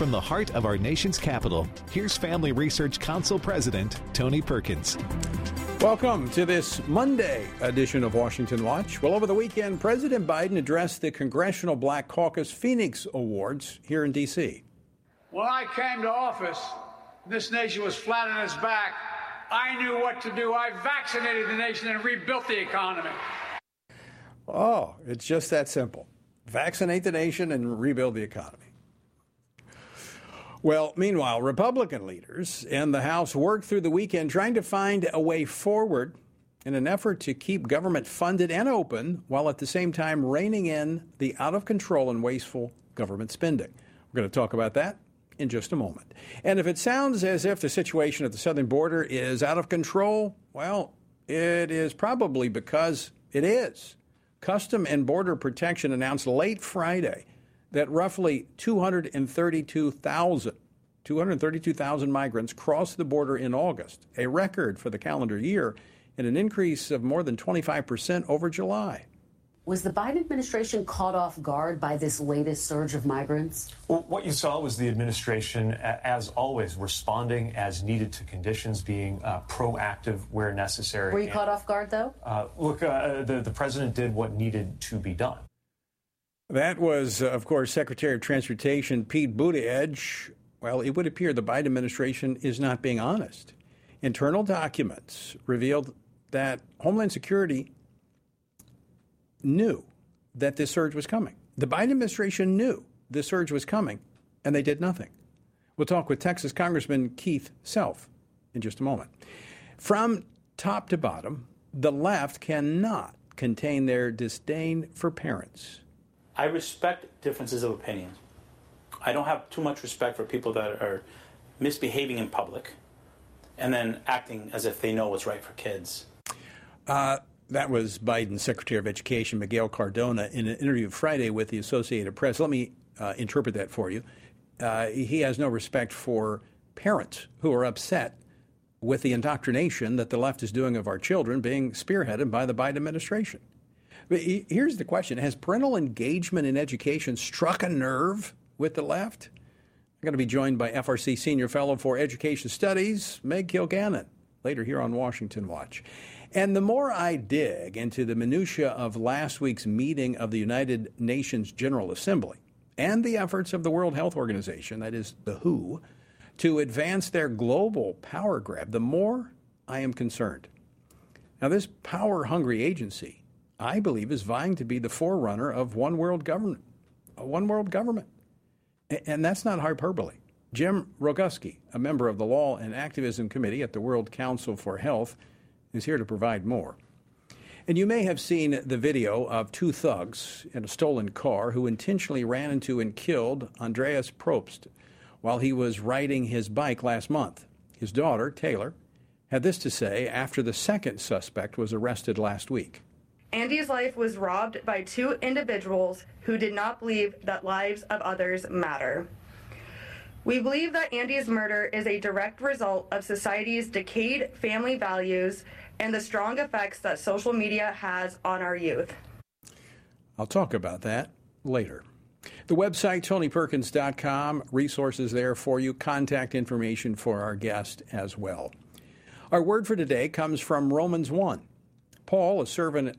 from the heart of our nation's capital, here's Family Research Council President Tony Perkins. Welcome to this Monday edition of Washington Watch. Well, over the weekend, President Biden addressed the Congressional Black Caucus Phoenix Awards here in D.C. When I came to office, this nation was flat on its back. I knew what to do. I vaccinated the nation and rebuilt the economy. Oh, it's just that simple. Vaccinate the nation and rebuild the economy. Well, meanwhile, Republican leaders in the House worked through the weekend trying to find a way forward in an effort to keep government funded and open while at the same time reining in the out of control and wasteful government spending. We're going to talk about that in just a moment. And if it sounds as if the situation at the southern border is out of control, well, it is probably because it is. Custom and Border Protection announced late Friday that roughly 232,000 232,000 migrants crossed the border in August, a record for the calendar year, and an increase of more than 25% over July. Was the Biden administration caught off guard by this latest surge of migrants? Well, what you saw was the administration, as always, responding as needed to conditions, being uh, proactive where necessary. Were you and, caught off guard, though? Uh, look, uh, the, the president did what needed to be done. That was, uh, of course, Secretary of Transportation Pete Buttigieg. Well, it would appear the Biden administration is not being honest. Internal documents revealed that Homeland Security knew that this surge was coming. The Biden administration knew this surge was coming, and they did nothing. We'll talk with Texas Congressman Keith Self in just a moment. From top to bottom, the left cannot contain their disdain for parents I respect differences of opinions. I don't have too much respect for people that are misbehaving in public and then acting as if they know what's right for kids. Uh, that was Biden's Secretary of Education, Miguel Cardona, in an interview Friday with the Associated Press. Let me uh, interpret that for you. Uh, he has no respect for parents who are upset with the indoctrination that the left is doing of our children being spearheaded by the Biden administration. Here's the question Has parental engagement in education struck a nerve with the left? I'm going to be joined by FRC Senior Fellow for Education Studies, Meg Kilgannon, later here on Washington Watch. And the more I dig into the minutiae of last week's meeting of the United Nations General Assembly and the efforts of the World Health Organization, that is the WHO, to advance their global power grab, the more I am concerned. Now, this power hungry agency I believe, is vying to be the forerunner of one world government. A one world government. And that's not hyperbole. Jim Roguski, a member of the Law and Activism Committee at the World Council for Health, is here to provide more. And you may have seen the video of two thugs in a stolen car who intentionally ran into and killed Andreas Probst while he was riding his bike last month. His daughter, Taylor, had this to say after the second suspect was arrested last week. Andy's life was robbed by two individuals who did not believe that lives of others matter. We believe that Andy's murder is a direct result of society's decayed family values and the strong effects that social media has on our youth. I'll talk about that later. The website, tonyperkins.com, resources there for you, contact information for our guest as well. Our word for today comes from Romans 1. Paul, a servant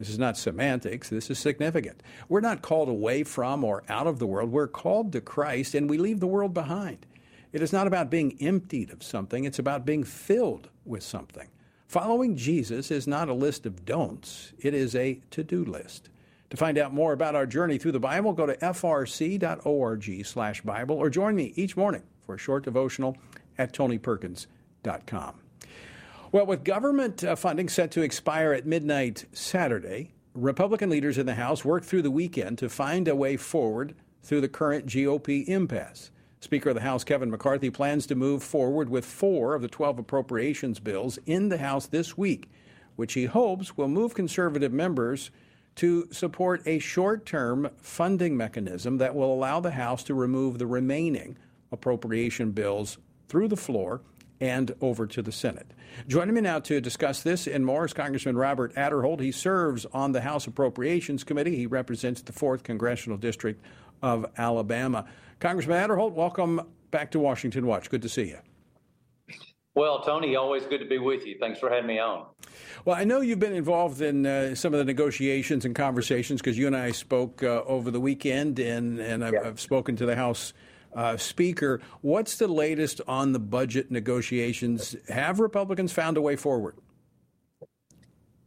This is not semantics, this is significant. We're not called away from or out of the world, we're called to Christ and we leave the world behind. It is not about being emptied of something, it's about being filled with something. Following Jesus is not a list of don'ts, it is a to do list. To find out more about our journey through the Bible, go to frc.org slash Bible or join me each morning for a short devotional at tonyperkins.com. Well, with government uh, funding set to expire at midnight Saturday, Republican leaders in the House worked through the weekend to find a way forward through the current GOP impasse. Speaker of the House Kevin McCarthy plans to move forward with four of the 12 appropriations bills in the House this week, which he hopes will move conservative members to support a short term funding mechanism that will allow the House to remove the remaining appropriation bills through the floor and over to the Senate. Joining me now to discuss this and more is Congressman Robert Aderholt. He serves on the House Appropriations Committee. He represents the 4th Congressional District of Alabama. Congressman Aderholt, welcome back to Washington Watch. Good to see you. Well, Tony, always good to be with you. Thanks for having me on. Well, I know you've been involved in uh, some of the negotiations and conversations because you and I spoke uh, over the weekend, and, and I've, yeah. I've spoken to the House uh, Speaker. What's the latest on the budget negotiations? Have Republicans found a way forward?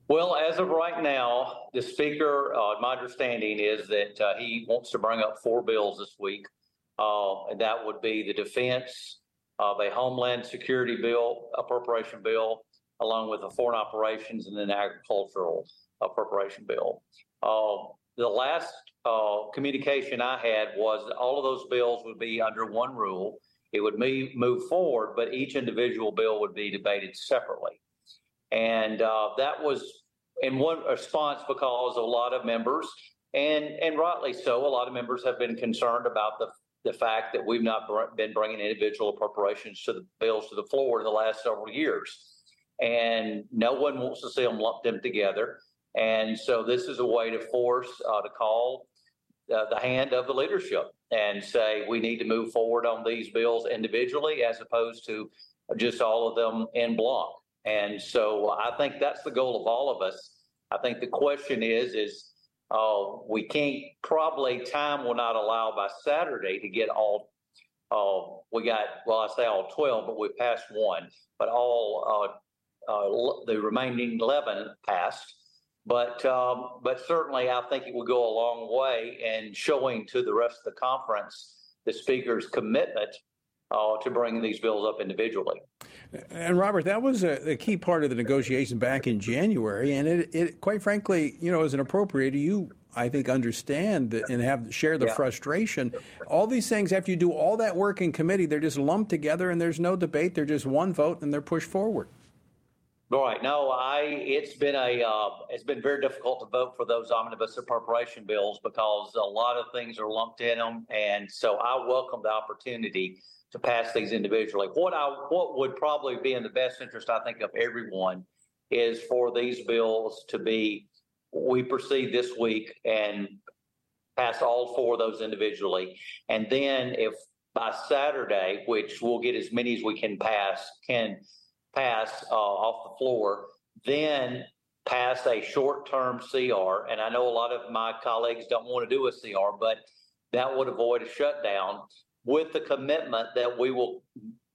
Well, as of right now, the Speaker, uh, my understanding is that uh, he wants to bring up four bills this week, uh, and that would be the defense of a Homeland Security bill, appropriation bill, along with a foreign operations and an agricultural appropriation bill. Uh, the last uh, communication I had was that all of those bills would be under one rule. It would move forward, but each individual bill would be debated separately. And uh, that was in one response because a lot of members, and and rightly so, a lot of members have been concerned about the the fact that we've not been bringing individual appropriations to the bills to the floor in the last several years. And no one wants to see them lump them together. And so this is a way to force, uh, to call uh, the hand of the leadership and say we need to move forward on these bills individually as opposed to just all of them in block. And so I think that's the goal of all of us. I think the question is, is uh, we can't probably time will not allow by Saturday to get all. Uh, we got well, I say all twelve, but we passed one, but all uh, uh the remaining eleven passed. But um, but certainly, I think it will go a long way in showing to the rest of the conference the speaker's commitment uh, to bringing these bills up individually. And Robert, that was a, a, key part of the negotiation back in January, and it, it, quite frankly, you know, as an appropriator, you I think understand and have share the yeah. frustration. All these things after you do all that work in committee, they're just lumped together, and there's no debate. They're just one vote, and they're pushed forward. Right. No, I. It's been a. Uh, it's been very difficult to vote for those omnibus appropriation bills because a lot of things are lumped in them, and so I welcome the opportunity to pass these individually. What I what would probably be in the best interest, I think, of everyone is for these bills to be we proceed this week and pass all four of those individually, and then if by Saturday, which we'll get as many as we can pass, can pass uh, off the floor, then pass a short-term CR. And I know a lot of my colleagues don't want to do a CR, but that would avoid a shutdown with the commitment that we will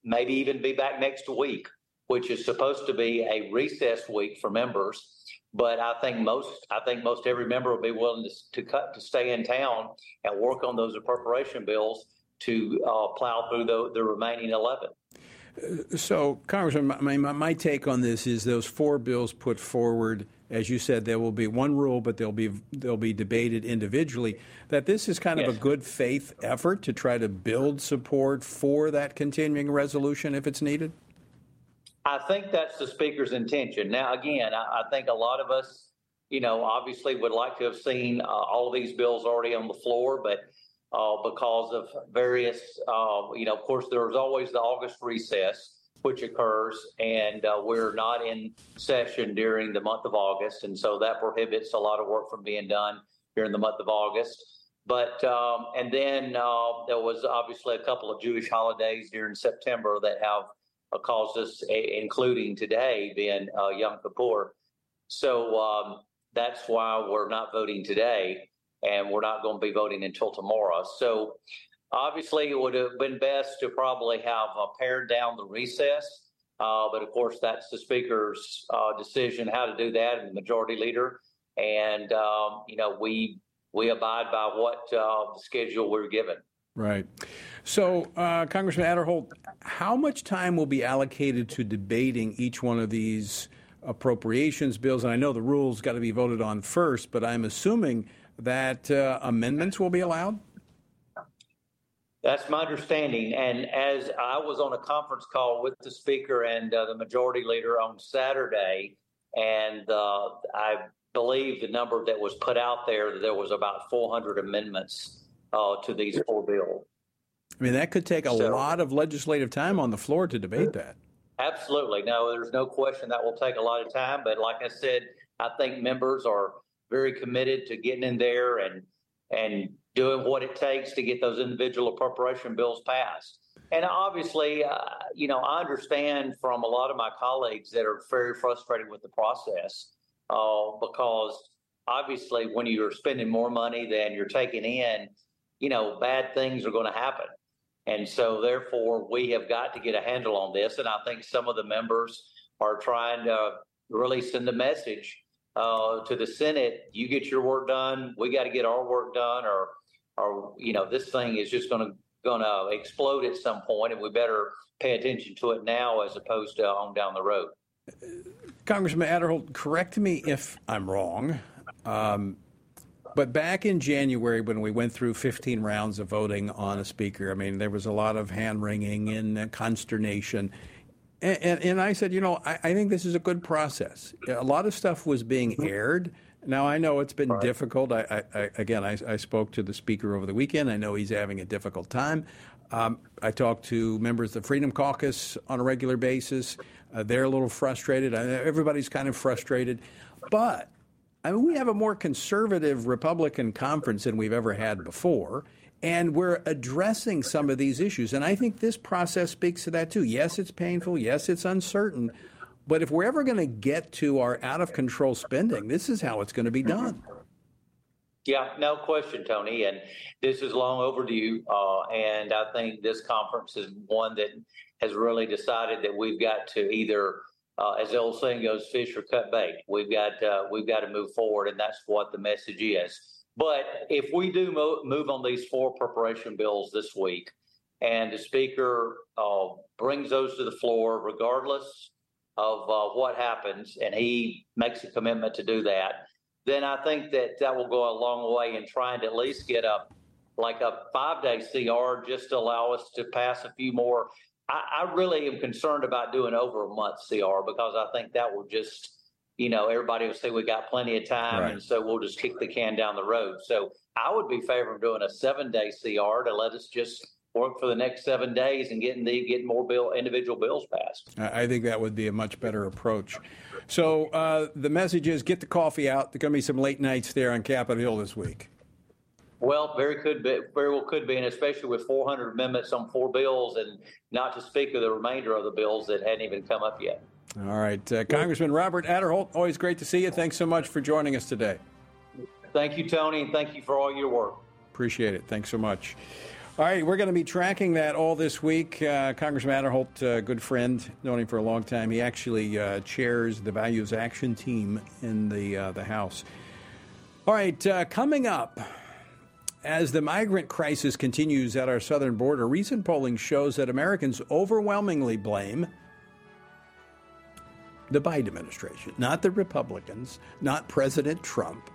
maybe even be back next week, which is supposed to be a recess week for members. But I think most, I think most every member will be willing to, to cut to stay in town and work on those appropriation bills to uh, plow through the, the remaining eleven. So, Congressman, my, my, my, take on this is those four bills put forward, as you said, there will be one rule, but they'll be they'll be debated individually. That this is kind yes. of a good faith effort to try to build support for that continuing resolution if it's needed. I think that's the speaker's intention. Now, again, I, I think a lot of us, you know, obviously would like to have seen uh, all of these bills already on the floor, but uh, because of various, uh, you know, of course, there's always the August recess, which occurs, and uh, we're not in session during the month of August. And so that prohibits a lot of work from being done during the month of August. But, um, and then uh, there was obviously a couple of Jewish holidays during September that have uh, caused us, including today being uh, Yom Kippur. So um, that's why we're not voting today and we're not going to be voting until tomorrow. So obviously, it would have been best to probably have uh, pared down the recess. Uh, but of course, that's the speaker's uh, decision how to do that, and the majority leader. And um, you know, we we abide by what uh, the schedule we're given. Right. So, uh, Congressman Aderholt, how much time will be allocated to debating each one of these appropriations bills? And I know the rules got to be voted on first, but I'm assuming that uh, amendments will be allowed? That's my understanding. And as I was on a conference call with the speaker and uh, the majority leader on Saturday, and uh, I believe the number that was put out there, there was about 400 amendments uh, to these four bills. I mean, that could take a so, lot of legislative time on the floor to debate that. Absolutely. No, there's no question that will take a lot of time. But like I said, I think members are very committed to getting in there and and doing what it takes to get those individual appropriation bills passed. And obviously, uh, you know, I understand from a lot of my colleagues that are very frustrated with the process uh, because obviously, when you're spending more money than you're taking in, you know, bad things are going to happen. And so, therefore, we have got to get a handle on this. And I think some of the members are trying to really send a message uh, to the Senate: you get your work done, we got to get our work done, or, or you know, this thing is just going to going to explode at some point, and we better pay attention to it now as opposed to on down the road. Congressman Aderholt, correct me if I'm wrong. Um, but back in January, when we went through 15 rounds of voting on a speaker, I mean, there was a lot of hand wringing and consternation. And, and, and, I said, you know, I, I, think this is a good process. A lot of stuff was being aired. Now, I know it's been right. difficult. I, I, again, I, spoke to the speaker over the weekend. I know he's having a difficult time. Um, I talked to members of the Freedom Caucus on a regular basis. Uh, they're a little frustrated. Everybody's kind of frustrated. But I mean, we have a more conservative Republican conference than we've ever had before, and we're addressing some of these issues. And I think this process speaks to that too. Yes, it's painful. Yes, it's uncertain. But if we're ever going to get to our out of control spending, this is how it's going to be done. Yeah, no question, Tony. And this is long overdue. Uh, and I think this conference is one that has really decided that we've got to either, uh, as the old saying goes, fish or cut bait. We've got uh, we've got to move forward, and that's what the message is. But if we do mo- move on these four preparation bills this week, and the speaker uh, brings those to the floor, regardless of uh, what happens, and he makes a commitment to do that, then I think that that will go a long way in trying to at least get a like a five day CR just to allow us to pass a few more. I, I really am concerned about doing over a month CR because I think that will just, you know, everybody will say we got plenty of time, right. and so we'll just kick the can down the road. So I would be favoring doing a seven day CR to let us just work for the next seven days and getting the getting more bill individual bills passed. I think that would be a much better approach. So uh, the message is get the coffee out. There's going to be some late nights there on Capitol Hill this week. Well, very could be, very well could be, and especially with 400 amendments on four bills, and not to speak of the remainder of the bills that hadn't even come up yet. All right, uh, Congressman Robert Aderholt, always great to see you. Thanks so much for joining us today. Thank you, Tony, and thank you for all your work. Appreciate it. Thanks so much. All right, we're going to be tracking that all this week. Uh, Congressman Aderholt, uh, good friend, known him for a long time. He actually uh, chairs the Values Action Team in the uh, the House. All right, uh, coming up. As the migrant crisis continues at our southern border, recent polling shows that Americans overwhelmingly blame the Biden administration, not the Republicans, not President Trump,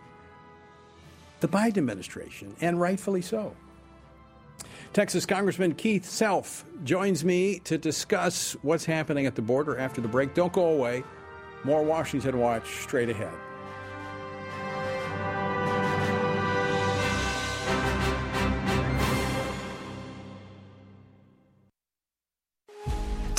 the Biden administration, and rightfully so. Texas Congressman Keith Self joins me to discuss what's happening at the border after the break. Don't go away. More Washington Watch straight ahead.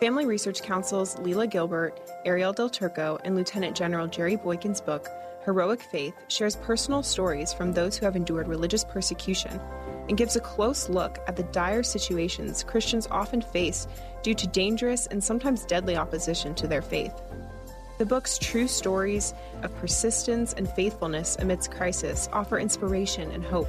Family Research Council's Lela Gilbert, Ariel Del Turco, and Lieutenant General Jerry Boykin's book, Heroic Faith, shares personal stories from those who have endured religious persecution and gives a close look at the dire situations Christians often face due to dangerous and sometimes deadly opposition to their faith. The book's true stories of persistence and faithfulness amidst crisis offer inspiration and hope.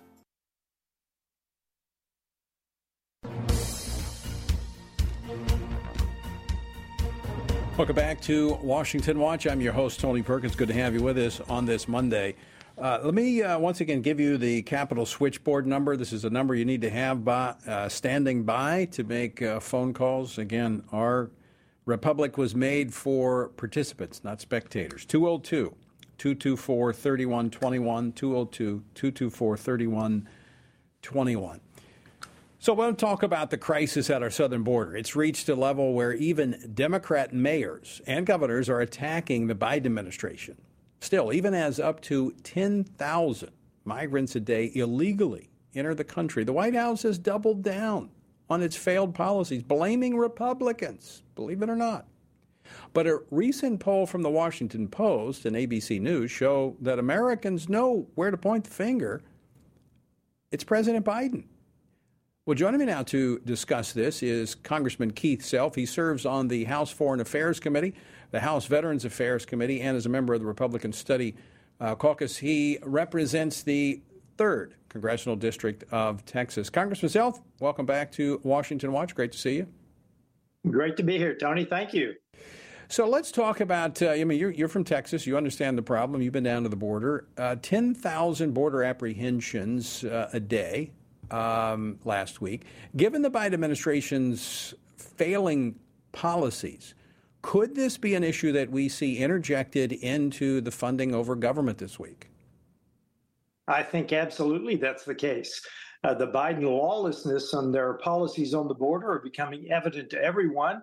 Welcome back to Washington Watch. I'm your host, Tony Perkins. Good to have you with us on this Monday. Uh, let me uh, once again give you the Capitol switchboard number. This is a number you need to have by, uh, standing by to make uh, phone calls. Again, our Republic was made for participants, not spectators. 202 224 3121. 202 224 3121. So, to talk about the crisis at our southern border. It's reached a level where even Democrat mayors and governors are attacking the Biden administration. Still, even as up to 10,000 migrants a day illegally enter the country, the White House has doubled down on its failed policies, blaming Republicans, believe it or not. But a recent poll from the Washington Post and ABC News show that Americans know where to point the finger. It's President Biden. Well, joining me now to discuss this is Congressman Keith Self. He serves on the House Foreign Affairs Committee, the House Veterans Affairs Committee, and is a member of the Republican Study uh, Caucus. He represents the 3rd Congressional District of Texas. Congressman Self, welcome back to Washington Watch. Great to see you. Great to be here, Tony. Thank you. So let's talk about. Uh, I mean, you're, you're, from Texas. You understand the problem. You've been down to the border. Uh, Ten thousand border apprehensions uh, a day um, last week. Given the Biden administration's failing policies, could this be an issue that we see interjected into the funding over government this week? I think absolutely that's the case. Uh, the Biden lawlessness and their policies on the border are becoming evident to everyone.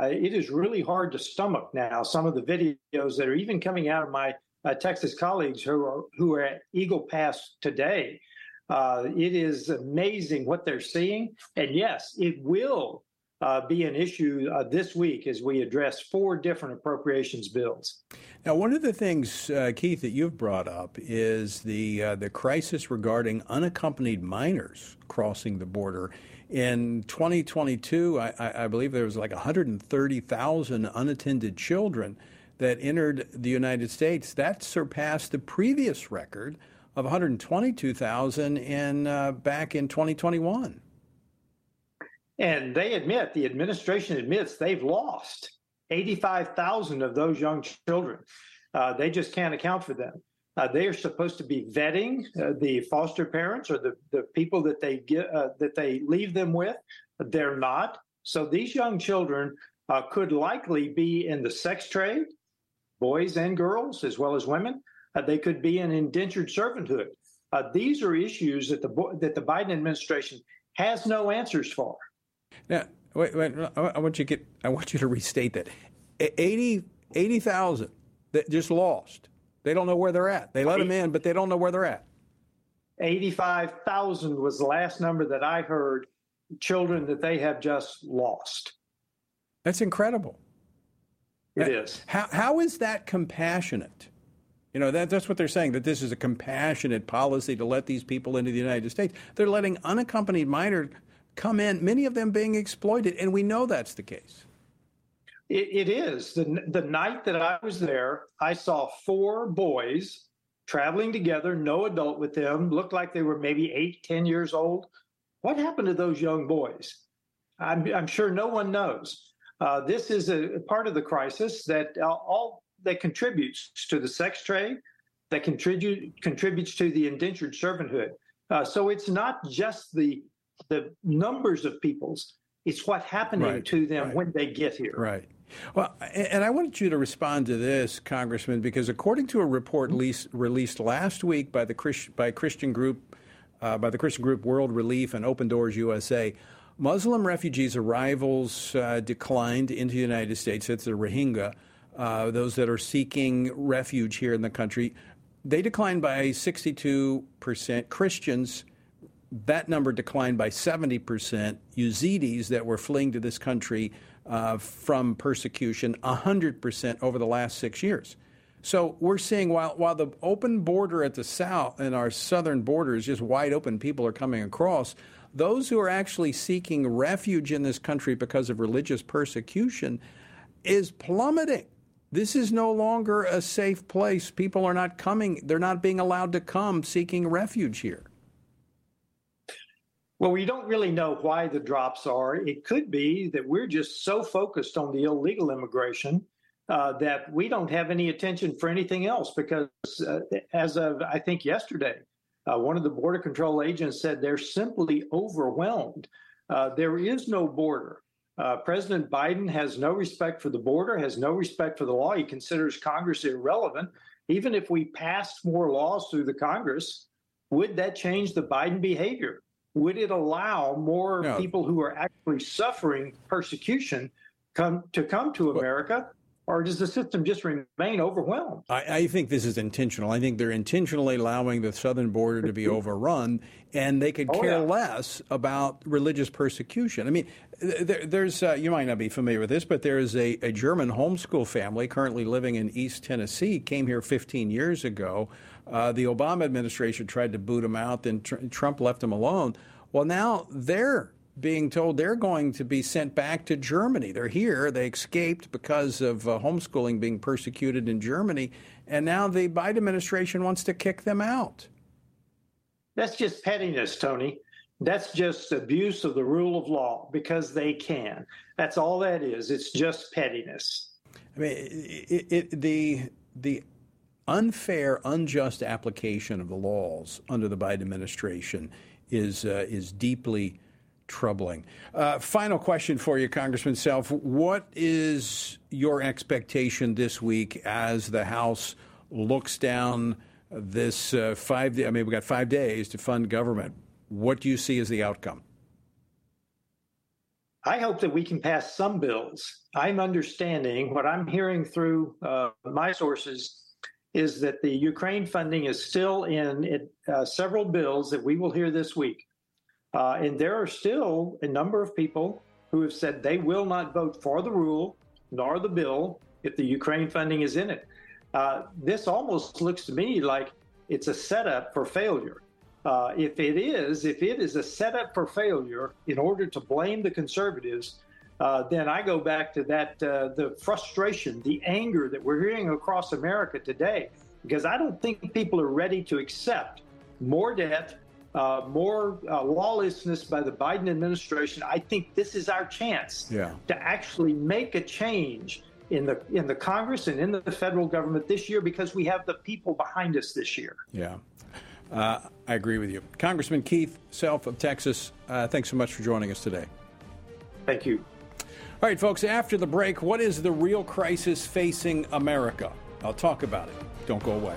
Uh, it is really hard to stomach now some of the videos that are even coming out of my uh, Texas colleagues who are who are at Eagle Pass today uh, it is amazing what they're seeing. And yes, it will uh, be an issue uh, this week as we address four different appropriations bills. Now, one of the things, uh, Keith, that you've brought up is the uh, the crisis regarding unaccompanied minors crossing the border. In 2022, I, I believe there was like 130,000 unattended children that entered the United States. That surpassed the previous record of 122,000 in uh, back in 2021. And they admit, the administration admits they've lost 85,000 of those young children. Uh, they just can't account for them. Uh, they are supposed to be vetting uh, the foster parents or the, the people that they get uh, that they leave them with. They're not. So these young children uh, could likely be in the sex trade, boys and girls as well as women. Uh, they could be in indentured servanthood. Uh, these are issues that the that the Biden administration has no answers for. Now, wait, wait, I want you to get. I want you to restate that. 80 80,000 that just lost. They don't know where they're at. They let them in, but they don't know where they're at. 85,000 was the last number that I heard children that they have just lost. That's incredible. It is. How, how is that compassionate? You know, that, that's what they're saying, that this is a compassionate policy to let these people into the United States. They're letting unaccompanied minors come in, many of them being exploited, and we know that's the case. it, it is. The, the night that I was there, I saw four boys traveling together, no adult with them, looked like they were maybe eight, ten years old. What happened to those young boys? I'm, I'm sure no one knows. Uh, this is a part of the crisis that all that contributes to the sex trade, that contribute contributes to the indentured servanthood. Uh, so it's not just the the numbers of peoples; it's what happening Right, to them right. when they get here. Right. Well, and I wanted you to respond to this, Congressman, because according to a report leas- released last week by the Christ- by Christian group, uh, by the Christian group World Relief and Open Doors USA, Muslim refugees' arrivals uh, declined into the United States. It's the Rohingya, uh, those that are seeking refuge here in the country. They declined by 62 percent. Christians that number declined by 70%. Yazidis that were fleeing to this country uh, from persecution, 100% over the last six years. So we're seeing while, while the open border at the south and our southern border is just wide open, people are coming across. Those who are actually seeking refuge in this country because of religious persecution is plummeting. This is no longer a safe place. People are not coming, they're not being allowed to come seeking refuge here. Well, we don't really know why the drops are. It could be that we're just so focused on the illegal immigration uh, that we don't have any attention for anything else. Because uh, as of, I think, yesterday, uh, one of the Border Control agents said they're simply overwhelmed. Uh, there is no border. Uh, President Biden has no respect for the border, has no respect for the law. He considers Congress irrelevant. Even if we passed more laws through the Congress, would that change the Biden behavior? Would it allow more No. people who are actually suffering persecution come to come to America, or does the system just remain overwhelmed? I, I think this is intentional. I think they're intentionally allowing the southern border to be overrun, and they could Oh, care yeah. less about religious persecution. I mean, there, there's uh, you might not be familiar with this, but there is a, a German homeschool family currently living in East Tennessee. Came here 15 years ago. Uh, the Obama administration tried to boot them out, then tr- Trump left them alone. Well, now they're being told they're going to be sent back to Germany. They're here. They escaped because of uh, homeschooling being persecuted in Germany, and now the Biden administration wants to kick them out. That's just pettiness, Tony. That's just abuse of the rule of law because they can. That's all that is. It's just pettiness. I mean, it, it, the the unfair, unjust application of the laws under the Biden administration is uh, is deeply troubling. Uh, final question for you, Congressman Self: What is your expectation this week as the House looks down this uh, five? I mean, we've got five days to fund government. What do you see as the outcome? I hope that we can pass some bills. I'm understanding what I'm hearing through uh, my sources is that the Ukraine funding is still in it, uh, several bills that we will hear this week. Uh, and there are still a number of people who have said they will not vote for the rule nor the bill if the Ukraine funding is in it. Uh, this almost looks to me like it's a setup for failure. Uh, if it is, if it is a setup for failure in order to blame the conservatives, uh, then I go back to that uh, the frustration, the anger that we're hearing across America today, because I don't think people are ready to accept more debt, uh, more uh, lawlessness by the Biden administration. I think this is our chance Yeah. to actually make a change in the in the Congress and in the federal government this year because we have the people behind us this year. Yeah. Uh, I agree with you. Congressman Keith Self of Texas, uh, thanks so much for joining us today. Thank you. All right, folks, after the break, what is the real crisis facing America? I'll talk about it. Don't go away.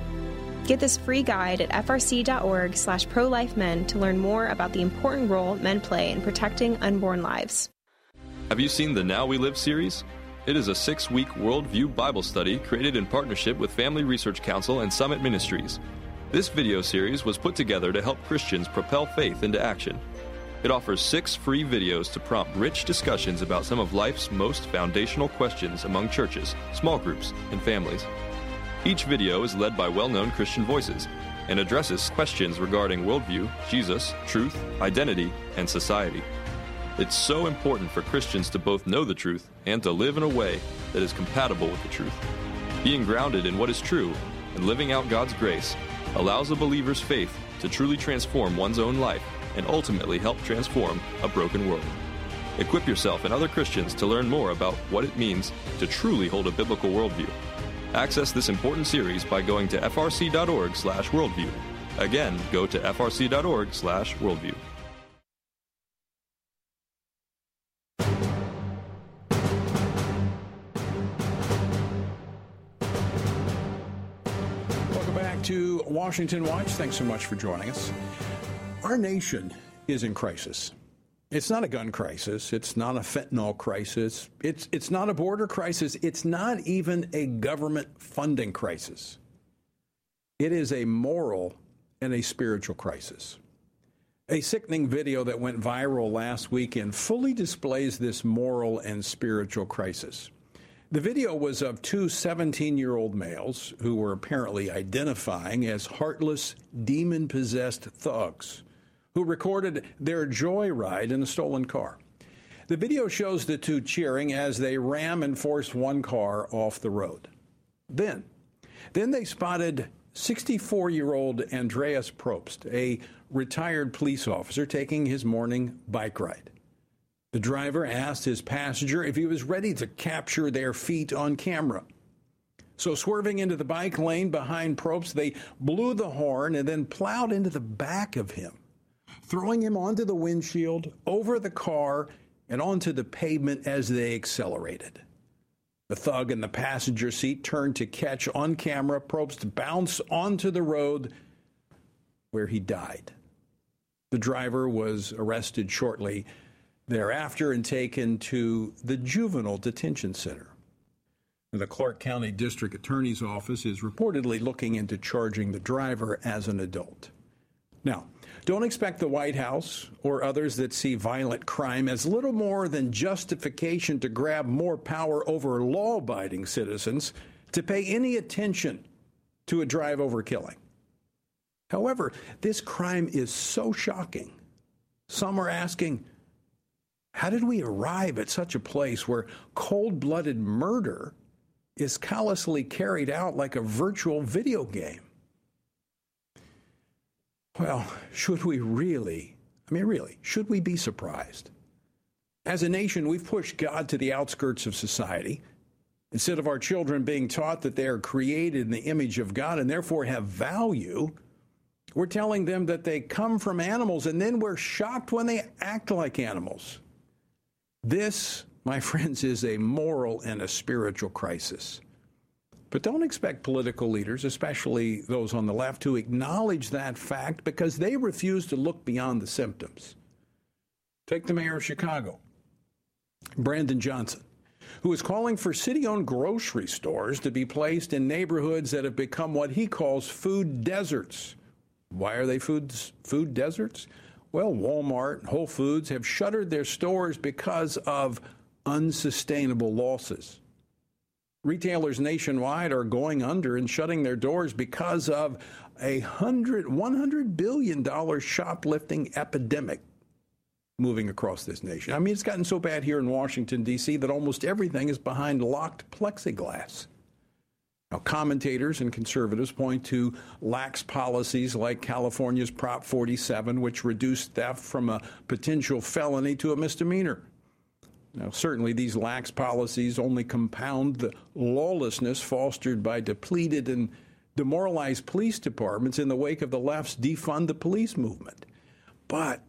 Get this free guide at frc.org slash prolifemen to learn more about the important role men play in protecting unborn lives. Have you seen the Now We Live series? It is a six week worldview Bible study created in partnership with Family Research Council and Summit Ministries. This video series was put together to help Christians propel faith into action. It offers six free videos to prompt rich discussions about some of life's most foundational questions among churches, small groups, and families. Each video is led by well known Christian voices and addresses questions regarding worldview, Jesus, truth, identity, and society. It's so important for Christians to both know the truth and to live in a way that is compatible with the truth. Being grounded in what is true and living out God's grace allows a believer's faith to truly transform one's own life and ultimately help transform a broken world. Equip yourself and other Christians to learn more about what it means to truly hold a biblical worldview. Access this important series by going to frc.org/worldview. Again, go to frc.org/worldview. Welcome back to Washington Watch. Thanks so much for joining us. Our nation is in crisis. It's not a gun crisis. It's not a fentanyl crisis. It's, it's not a border crisis. It's not even a government funding crisis. It is a moral and a spiritual crisis. A sickening video that went viral last weekend fully displays this moral and spiritual crisis. The video was of two 17 year old males who were apparently identifying as heartless, demon possessed thugs who recorded their joyride in a stolen car. The video shows the two cheering as they ram and force one car off the road. Then, then they spotted 64 year old Andreas Probst, a retired police officer, taking his morning bike ride. The driver asked his passenger if he was ready to capture their feat on camera. So, swerving into the bike lane behind Probst, they blew the horn and then plowed into the back of him, throwing him onto the windshield, over the car, and onto the pavement as they accelerated. The thug in the passenger seat turned to catch on camera Probst bounce onto the road where he died. The driver was arrested shortly thereafter and taken to the juvenile detention center. The Clark County District Attorney's Office is reportedly looking into charging the driver as an adult. Now, don't expect the White House or others that see violent crime as little more than justification to grab more power over law abiding citizens to pay any attention to a drive over killing. However, this crime is so shocking. Some are asking, how did we arrive at such a place where cold blooded murder is callously carried out like a virtual video game? Well, should we really, I mean, really, should we be surprised? As a nation, we've pushed God to the outskirts of society. Instead of our children being taught that they are created in the image of God and therefore have value, we're telling them that they come from animals, and then we're shocked when they act like animals. This, my friends, is a moral and a spiritual crisis. But don't expect political leaders, especially those on the left, to acknowledge that fact because they refuse to look beyond the symptoms. Take the mayor of Chicago, Brandon Johnson, who is calling for city owned grocery stores to be placed in neighborhoods that have become what he calls food deserts. Why are they food, food deserts? Well, Walmart, and Whole Foods have shuttered their stores because of unsustainable losses. Retailers nationwide are going under and shutting their doors because of a hundred, $100 billion shoplifting epidemic moving across this nation. I mean, it's gotten so bad here in Washington, D.C., that almost everything is behind locked plexiglass. Now, commentators and conservatives point to lax policies like California's Prop 47, which reduced theft from a potential felony to a misdemeanor. Now, certainly these lax policies only compound the lawlessness fostered by depleted and demoralized police departments in the wake of the left's defund the police movement. But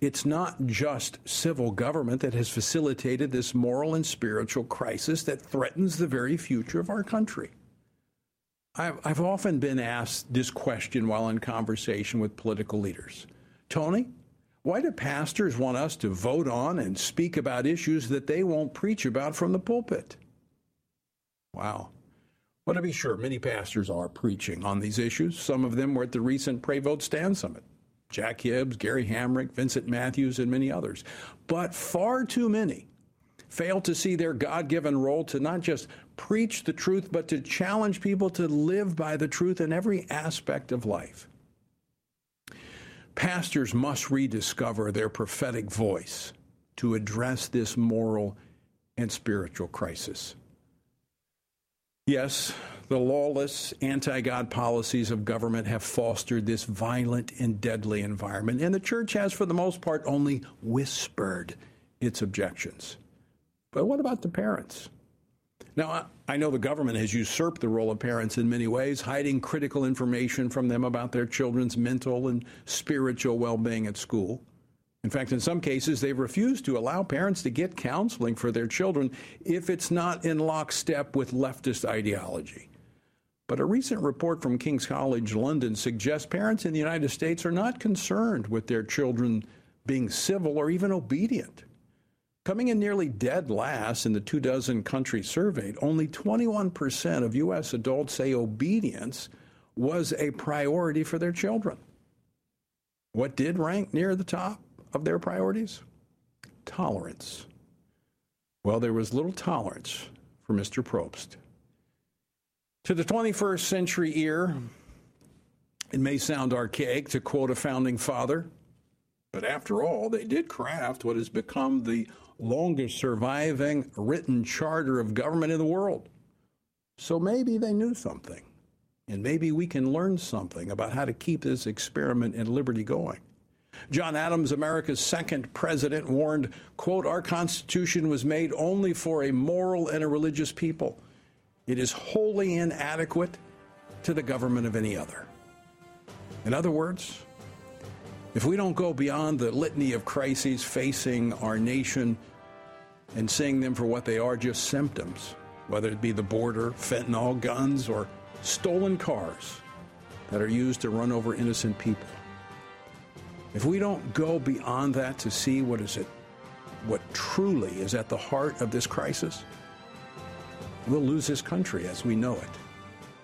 it's not just civil government that has facilitated this moral and spiritual crisis that threatens the very future of our country. I've, often been asked this question while in conversation with political leaders Tony, why do pastors want us to vote on and speak about issues that they won't preach about from the pulpit? Wow. Well, to be sure, many pastors are preaching on these issues. Some of them were at the recent Pray Vote Stand Summit. Jack Hibbs, Gary Hamrick, Vincent Matthews, and many others. But far too many fail to see their God given role to not just preach the truth, but to challenge people to live by the truth in every aspect of life. Pastors must rediscover their prophetic voice to address this moral and spiritual crisis. Yes, the lawless, anti God policies of government have fostered this violent and deadly environment, and the church has, for the most part, only whispered its objections. But what about the parents? Now, I know the government has usurped the role of parents in many ways, hiding critical information from them about their children's mental and spiritual well being at school. In fact, in some cases, they've refused to allow parents to get counseling for their children if it's not in lockstep with leftist ideology. But a recent report from King's College London suggests parents in the United States are not concerned with their children being civil or even obedient. Coming in nearly dead last in the two dozen countries surveyed, only 21% of U.S. adults say obedience was a priority for their children. What did rank near the top of their priorities? Tolerance. Well, there was little tolerance for Mr. Probst. To the 21st century ear, it may sound archaic to quote a founding father, but after all, they did craft what has become the longest surviving written charter of government in the world. So maybe they knew something. And maybe we can learn something about how to keep this experiment in liberty going. John Adams, America's second president, warned, quote, Our Constitution was made only for a moral and a religious people. It is wholly inadequate to the government of any other. In other words, if we don't go beyond the litany of crises facing our nation and seeing them for what they are just symptoms, whether it be the border, fentanyl, guns, or stolen cars that are used to run over innocent people. If we don't go beyond that to see what is it, what truly is at the heart of this crisis, we'll lose this country as we know it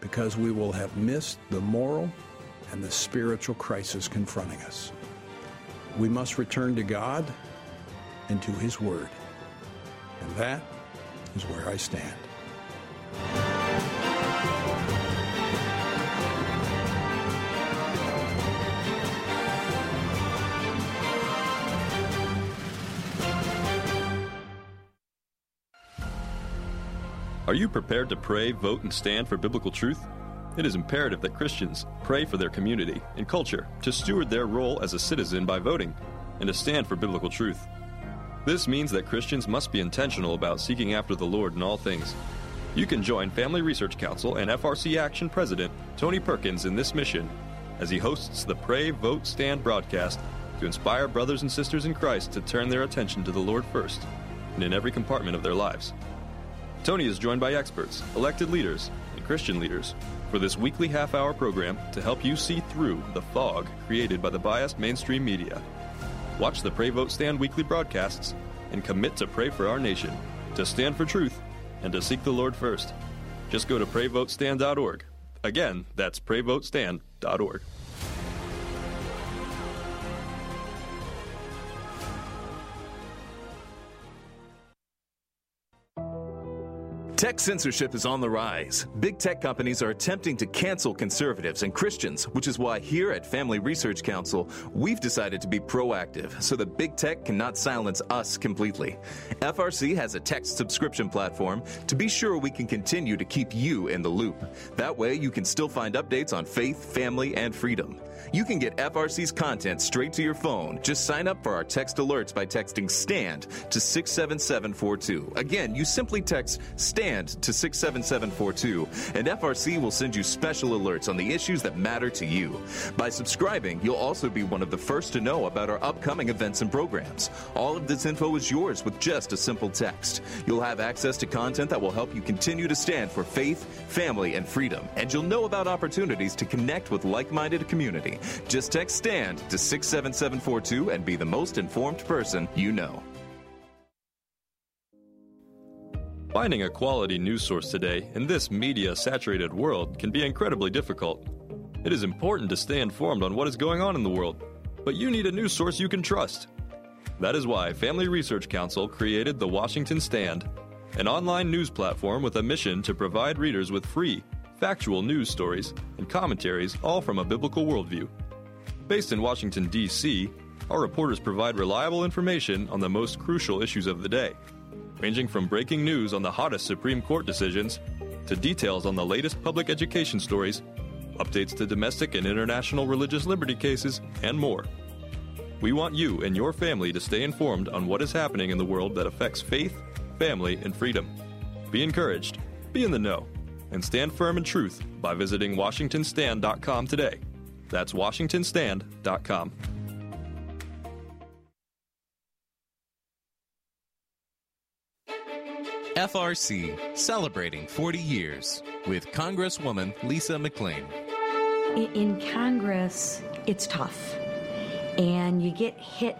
because we will have missed the moral and the spiritual crisis confronting us. We must return to God and to His Word. And that is where I stand. Are you prepared to pray, vote, and stand for biblical truth? It is imperative that Christians pray for their community and culture to steward their role as a citizen by voting and to stand for biblical truth. This means that Christians must be intentional about seeking after the Lord in all things. You can join Family Research Council and FRC Action President Tony Perkins in this mission as he hosts the Pray, Vote, Stand broadcast to inspire brothers and sisters in Christ to turn their attention to the Lord first and in every compartment of their lives. Tony is joined by experts, elected leaders, and Christian leaders for this weekly half hour program to help you see through the fog created by the biased mainstream media. Watch the Pray Vote Stand weekly broadcasts and commit to pray for our nation, to stand for truth, and to seek the Lord first. Just go to prayvotestand.org. Again, that's prayvotestand.org. Tech censorship is on the rise. Big tech companies are attempting to cancel conservatives and Christians, which is why here at Family Research Council, we've decided to be proactive so that big tech cannot silence us completely. FRC has a text subscription platform to be sure we can continue to keep you in the loop. That way, you can still find updates on faith, family, and freedom. You can get FRC's content straight to your phone. Just sign up for our text alerts by texting STAND to 67742. Again, you simply text STAND to 67742, and FRC will send you special alerts on the issues that matter to you. By subscribing, you'll also be one of the first to know about our upcoming events and programs. All of this info is yours with just a simple text. You'll have access to content that will help you continue to stand for faith, family, and freedom, and you'll know about opportunities to connect with like minded Just text STAND to 67742 and be the most informed person you know. Finding a quality news source today in this media saturated world can be incredibly difficult. It is important to stay informed on what is going on in the world, but you need a news source you can trust. That is why Family Research Council created the Washington Stand, an online news platform with a mission to provide readers with free, factual news stories and commentaries, all from a biblical worldview. Based in Washington, D.C., our reporters provide reliable information on the most crucial issues of the day, ranging from breaking news on the hottest Supreme Court decisions to details on the latest public education stories, updates to domestic and international religious liberty cases, and more. We want you and your family to stay informed on what is happening in the world that affects faith, family, and freedom. Be encouraged, be in the know, and stand firm in truth by visiting WashingtonStand.com today. That's WashingtonStand.com. FRC celebrating 40 years with Congresswoman Lisa McClain. In Congress, it's tough, and you get hit.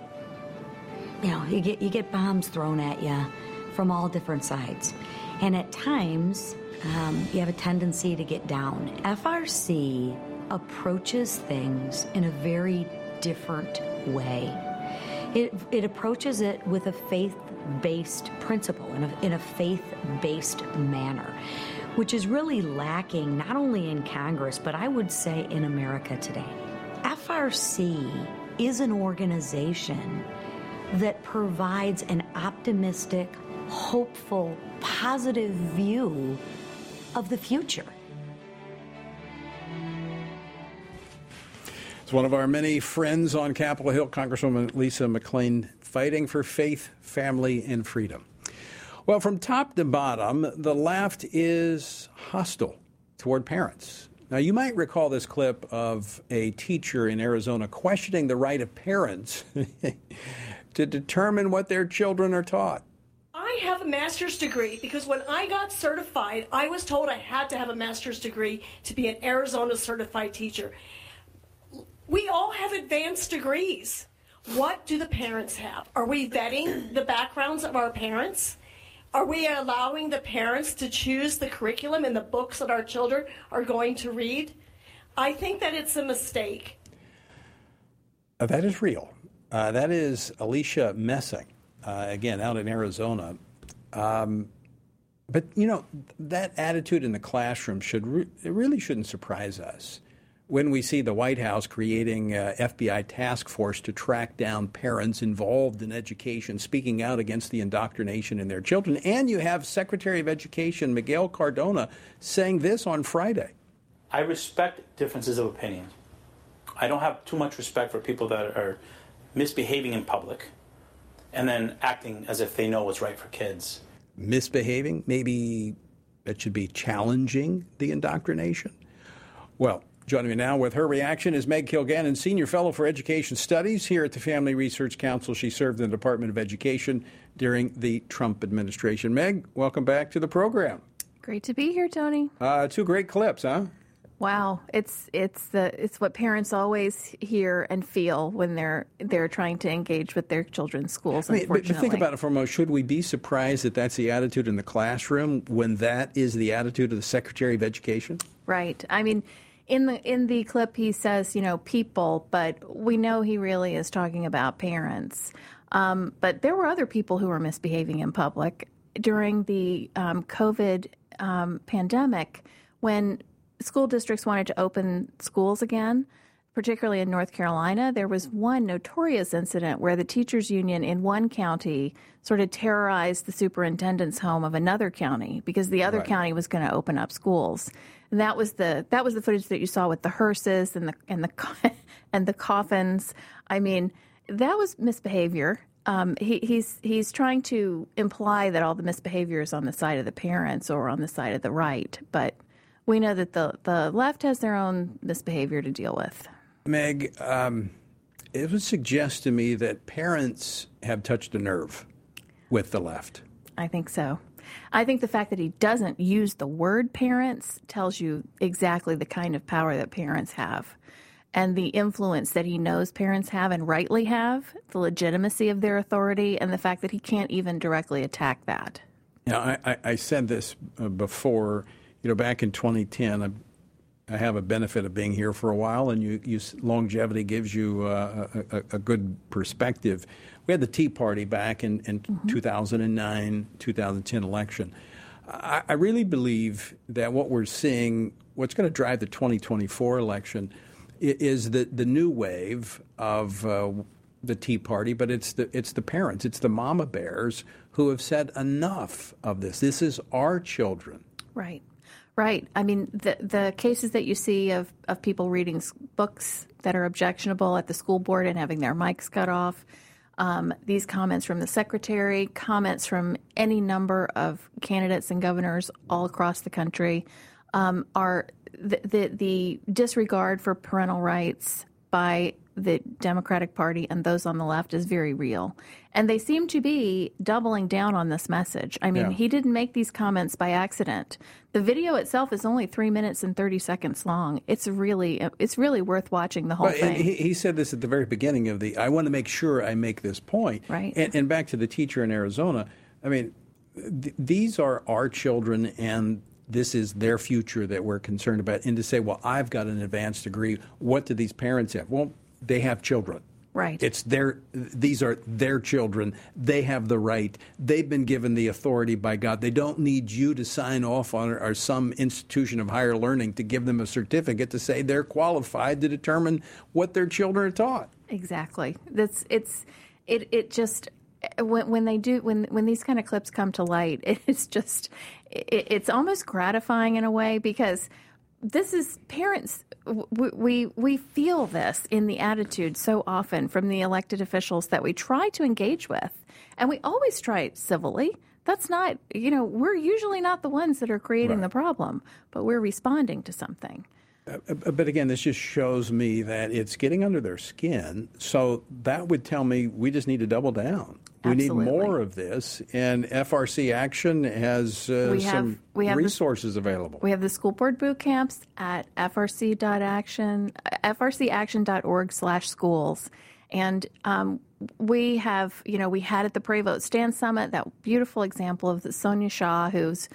You know, you get you get bombs thrown at you from all different sides, and at times um, you have a tendency to get down. FRC approaches things in a very different way. It, it approaches it with a faith based principle, in a, in a faith based manner, which is really lacking not only in Congress, but I would say in America today. FRC is an organization that provides an optimistic, hopeful, positive view of the future. It's one of our many friends on Capitol Hill, Congresswoman Lisa McClain, fighting for faith, family, and freedom. Well, from top to bottom, the left is hostile toward parents. Now, you might recall this clip of a teacher in Arizona questioning the right of parents to determine what their children are taught. I have a master's degree because when I got certified, I was told I had to have a master's degree to be an Arizona certified teacher. We all have advanced degrees. What do the parents have? Are we vetting the backgrounds of our parents? Are we allowing the parents to choose the curriculum and the books that our children are going to read? I think that it's a mistake. Uh, that is real. Uh, that is Alicia Messing, uh, again, out in Arizona. Um, but, you know, that attitude in the classroom should re- it really shouldn't surprise us when we see the White House creating a FBI task force to track down parents involved in education, speaking out against the indoctrination in their children, and you have Secretary of Education Miguel Cardona saying this on Friday. I respect differences of opinion. I don't have too much respect for people that are misbehaving in public and then acting as if they know what's right for kids. Misbehaving? Maybe that should be challenging the indoctrination? Well, Joining me now with her reaction is Meg Kilgannon, Senior Fellow for Education Studies here at the Family Research Council. She served in the Department of Education during the Trump administration. Meg, welcome back to the program. Great to be here, Tony. Uh, two great clips, huh? Wow, it's it's the it's what parents always hear and feel when they're they're trying to engage with their children's schools. I mean, but, think about it for a moment. Should we be surprised that that's the attitude in the classroom when that is the attitude of the Secretary of Education? Right. I mean, in the in the clip he says you know people but we know he really is talking about parents um, but there were other people who were misbehaving in public during the um, COVID um, pandemic, when school districts wanted to open schools again, particularly in North Carolina, there was one notorious incident where the teachers union in one county sort of terrorized the superintendent's home of another county because the other Right. county was going to open up schools. And that was the that was the footage that you saw with the hearses and the and the and the coffins. I mean, that was misbehavior. Um, he, he's he's trying to imply that all the misbehavior is on the side of the parents or on the side of the right, but we know that the the left has their own misbehavior to deal with. Meg, um, it would suggest to me that parents have touched a nerve with the left. I think so. I think the fact that he doesn't use the word parents tells you exactly the kind of power that parents have and the influence that he knows parents have and rightly have, the legitimacy of their authority, and the fact that he can't even directly attack that. Now, I, I, I said this uh, before. You know, back in 2010, I, I have a benefit of being here for a while, and you, you longevity gives you uh, a, a, good perspective. We had the Tea Party back in, in 2009, 2010 election. I, I really believe that what we're seeing, what's going to drive the 2024 election, is the, the new wave of uh, the Tea Party, but it's the it's the parents, it's the mama bears who have said enough of this. This is our children. Right. Right. I mean, the the cases that you see of, of people reading books that are objectionable at the school board and having their mics cut off, um, these comments from the secretary, comments from any number of candidates and governors all across the country, um, are the, the the disregard for parental rights by the Democratic Party and those on the left is very real. And they seem to be doubling down on this message. I mean, Yeah. he didn't make these comments by accident. The video itself is only three minutes and 30 seconds long. It's really, it's really worth watching the whole But thing. he, he said this at the very beginning of the. I want to make sure I make this point. Right. And, and back to the teacher in Arizona. I mean, th- these are our children, and this is their future that we're concerned about. And to say, well, I've got an advanced degree. What do these parents have? Well, they have children. Right. It's their these are their children. They have the right. They've been given the authority by God. They don't need you to sign off on or some institution of higher learning to give them a certificate to say they're qualified to determine what their children are taught. Exactly. That's it's it it just Eh, when when they do when when these kind of clips come to light, it's just it, it's almost gratifying in a way because this is parents we, we we feel this in the attitude so often from the elected officials that we try to engage with. And we always try it civilly. That's not you know we're usually not the ones that are creating the problem but we're responding to something But again, this just shows me that it's getting under their skin. So that would tell me we just need to double down. We need more of this, and FRC Action has uh, We have- some we have the- resources available. We have the school board boot camps at frc.action, frcaction.org slash schools. And um, we have, you know, we had at the Pray Vote Stand Summit that beautiful example of the Sonja Shaw, who's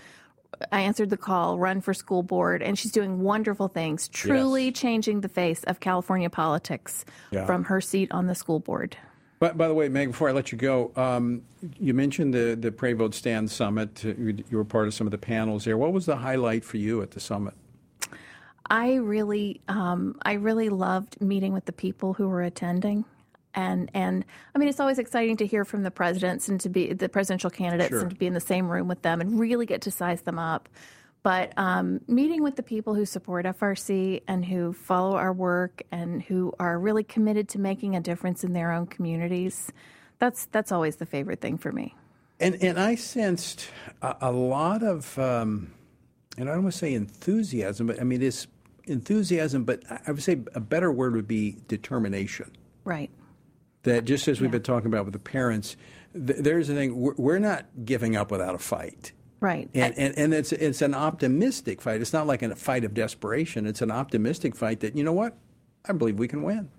I answered the call, run for school board, and she's doing wonderful things, truly changing the face of California politics Yeah. from her seat on the school board. But by the way, Meg, before I let you go, um, you mentioned the the Pray Vote Stand Summit. You you were part of some of the panels there. What was the highlight for you at the summit? I really, um, I really loved meeting with the people who were attending, and and I mean, it's always exciting to hear from the presidents and to be the presidential candidates Sure. and to be in the same room with them and really get to size them up. But um, meeting with the people who support FRC and who follow our work and who are really committed to making a difference in their own communities, that's that's always the favorite thing for me. And and I sensed a, a lot of, um, and I don't want to say enthusiasm, but I mean it's enthusiasm. But I- I would say a better word would be determination. Right. That just as we've been talking about with the parents, th- there's the thing: we're, we're not giving up without a fight. Right. And, and, and it's it's an optimistic fight. It's not like a fight of desperation. It's an optimistic fight that you know what, I believe we can win.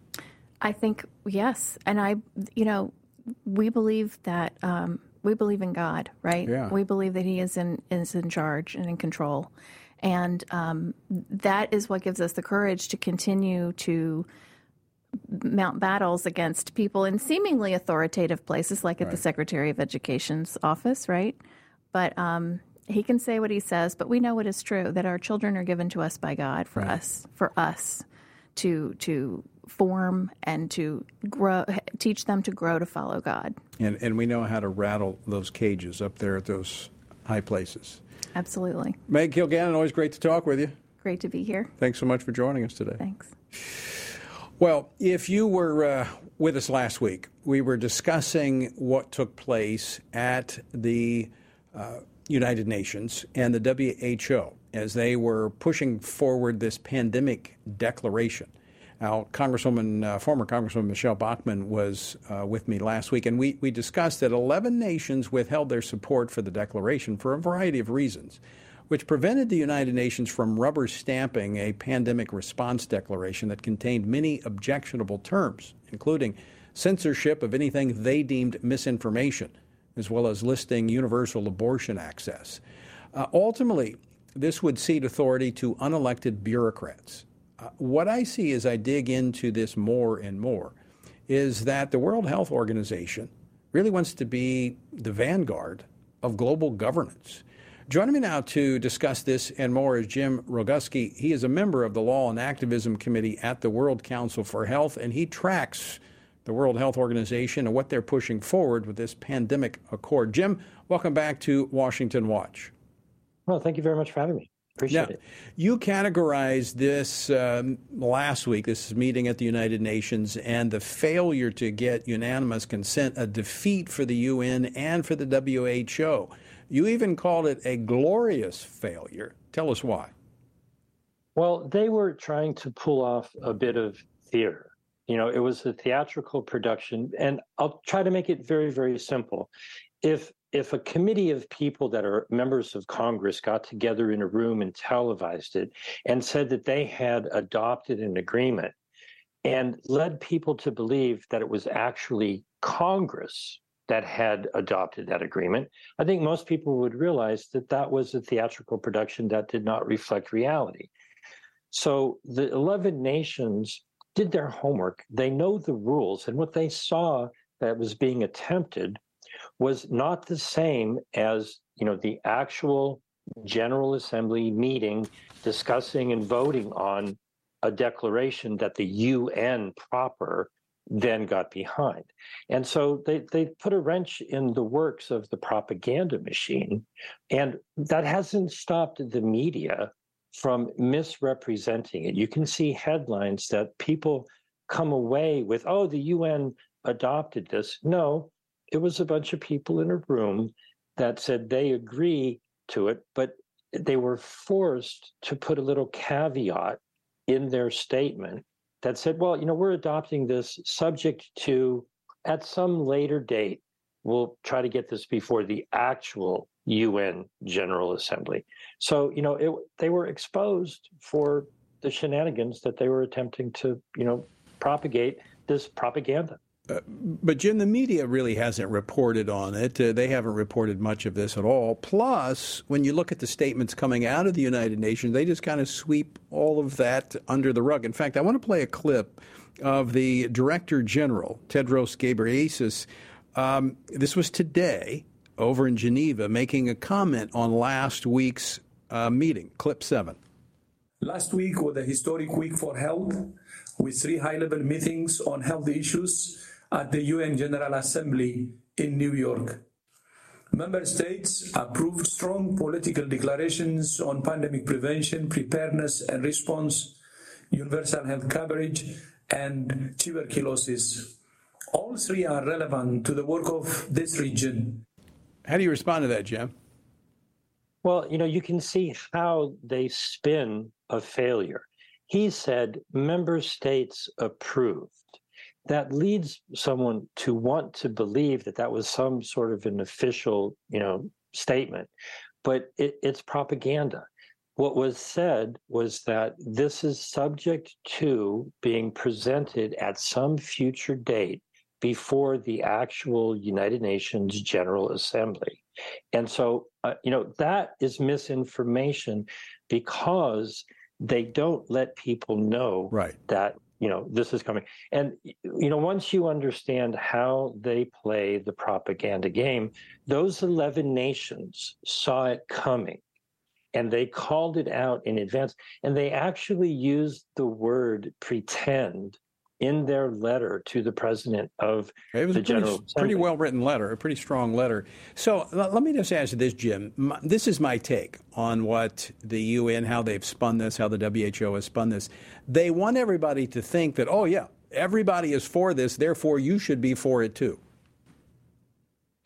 I think yes, and I, you know, we believe that um, we believe in God, right? Yeah. We believe that He is in is in charge and in control, and um, that is what gives us the courage to continue to mount battles against people in seemingly authoritative places, like at the Secretary of Education's office, right? But um, he can say what he says, but we know it is true that our children are given to us by God for Right. us for us to to form and to grow, teach them to grow to follow God. And, and we know how to rattle those cages up there at those high places. Absolutely, Meg Kilgannon, always great to talk with you. great to be here. Thanks so much for joining us today. Thanks. Well, if you were uh, with us last week, we were discussing what took place at the uh, United Nations and the WHO as they were pushing forward this pandemic declaration. Now, Congresswoman, uh, former Congresswoman Michelle Bachmann was uh, with me last week, and we, we discussed that 11 nations withheld their support for the declaration for a variety of reasons which prevented the United Nations from rubber stamping a pandemic response declaration that contained many objectionable terms, including censorship of anything they deemed misinformation, as well as listing universal abortion access. Uh, ultimately, this would cede authority to unelected bureaucrats. Uh, what I see as I dig into this more and more is that the World Health Organization really wants to be the vanguard of global governance. Joining me now to discuss this and more is Jim Roguski. He is a member of the Law and Activism Committee at the World Council for Health, and he tracks the World Health Organization and what they're pushing forward with this pandemic accord. Jim, welcome back to Washington Watch. Well, thank you very much for having me. Appreciate Now, it. You categorized this um, last week, this meeting at the United Nations, and the failure to get unanimous consent a defeat for the UN and for the WHO. You even called it a glorious failure. Tell us why. Well, they were trying to pull off a bit of theater. You know, it was a theatrical production, and I'll try to make it very, very simple. If if a committee of people that are members of Congress got together in a room and televised it and said that they had adopted an agreement and led people to believe that it was actually Congress that had adopted that agreement, I think most people would realize that that was a theatrical production that did not reflect reality. So the 11 nations did their homework. They know the rules. And what they saw that was being attempted was not the same as, you know, the actual General Assembly meeting discussing and voting on a declaration that the UN proper then got behind. And so they, they put a wrench in the works of the propaganda machine. And that hasn't stopped the media from misrepresenting it. You can see headlines that people come away with, oh, the UN adopted this. No, it was a bunch of people in a room that said they agree to it, but they were forced to put a little caveat in their statement that said, well, you know, we're adopting this subject to, at some later date, we'll try to get this before the actual UN General Assembly. So, you know, it, they were exposed for the shenanigans that they were attempting to, you know, propagate this propaganda. But Jim, the media really hasn't reported on it. Uh, they haven't reported much of this at all. Plus, when you look at the statements coming out of the United Nations, they just kind of sweep all of that under the rug. In fact, I want to play a clip of the Director General, Tedros Ghebreyesus. Um, this was today over in Geneva, making a comment on last week's uh, meeting. Clip seven. Last week was a historic week for health, with three high level meetings on health issues at the UN General Assembly in New York. Member states approved strong political declarations on pandemic prevention, preparedness and response, universal health coverage, and tuberculosis. All three are relevant to the work of this region. How do you respond to that, Jim? Well, you know, you can see how they spin a failure. He said member states approved. That leads someone to want to believe that that was some sort of an official, you know, statement, but it, it's propaganda. What was said was that this is subject to being presented at some future date before the actual United Nations General Assembly. And so, uh, you know, that is misinformation because they don't let people know right. that you know, this is coming. And, you know, once you understand how they play the propaganda game, those 11 nations saw it coming and they called it out in advance. And they actually used the word pretend in their letter to the president of it was the a pretty, General pretty well written letter, a pretty strong letter. So let, let me just ask you this, Jim. My, this is my take on what the UN, how they've spun this, how the WHO has spun this. They want everybody to think that, oh, yeah, everybody is for this, therefore you should be for it too.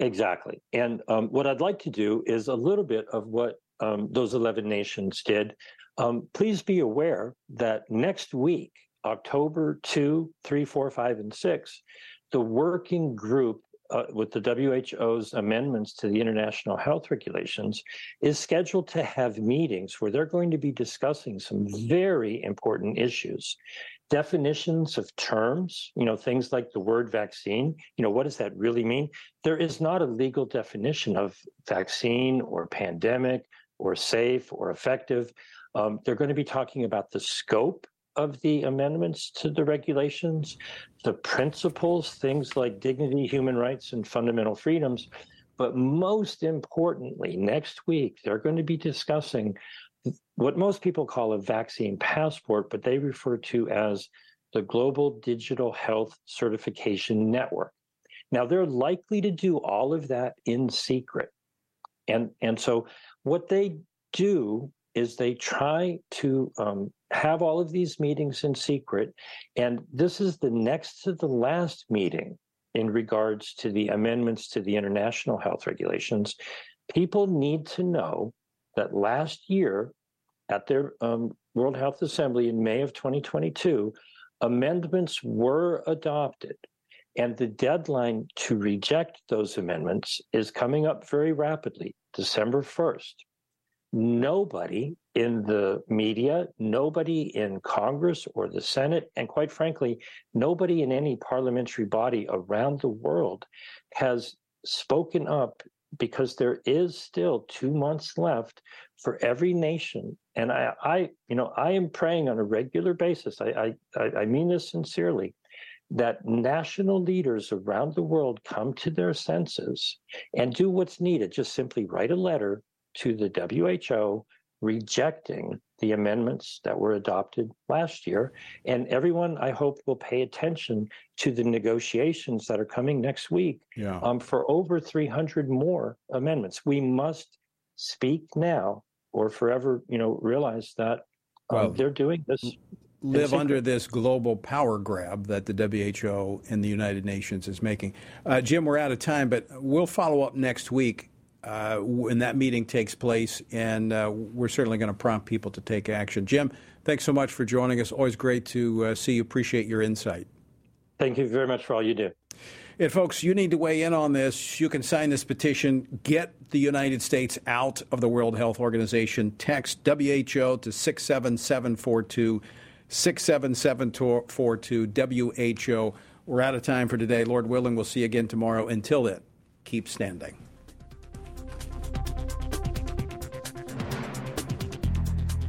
Exactly. And um, what I'd like to do is a little bit of what um, those 11 nations did. Um, please be aware that next week, October 2, 3, 4, 5, and 6, the working group uh, with the WHO's amendments to the international health regulations is scheduled to have meetings where they're going to be discussing some very important issues. Definitions of terms, you know, things like the word vaccine, you know, what does that really mean? There is not a legal definition of vaccine or pandemic or safe or effective. Um, they're going to be talking about the scope of the amendments to the regulations, the principles, things like dignity, human rights, and fundamental freedoms. But most importantly, next week, they're going to be discussing what most people call a vaccine passport, but they refer to as the Global Digital Health Certification Network. Now, they're likely to do all of that in secret. And, and so, what they do is they try to um, have all of these meetings in secret. And this is the next to the last meeting in regards to the amendments to the international health regulations. People need to know that last year at their um, World Health Assembly in May of 2022, amendments were adopted. And the deadline to reject those amendments is coming up very rapidly, December 1st nobody in the media, nobody in Congress or the Senate, and quite frankly, nobody in any parliamentary body around the world has spoken up because there is still two months left for every nation. And I, I you know, I am praying on a regular basis. I, I, I mean this sincerely that national leaders around the world come to their senses and do what's needed. Just simply write a letter to the WHO rejecting the amendments that were adopted last year. And everyone, I hope, will pay attention to the negotiations that are coming next week yeah. um, for over 300 more amendments. We must speak now or forever, you know, realize that um, well, they're doing this. Live under this global power grab that the WHO and the United Nations is making. Uh, Jim, we're out of time, but we'll follow up next week uh, when that meeting takes place, and uh, we're certainly going to prompt people to take action. Jim, thanks so much for joining us. Always great to uh, see you. Appreciate your insight. Thank you very much for all you do. And folks, you need to weigh in on this. You can sign this petition. Get the United States out of the World Health Organization. Text WHO to 67742. 67742 WHO. We're out of time for today. Lord willing, we'll see you again tomorrow. Until then, keep standing.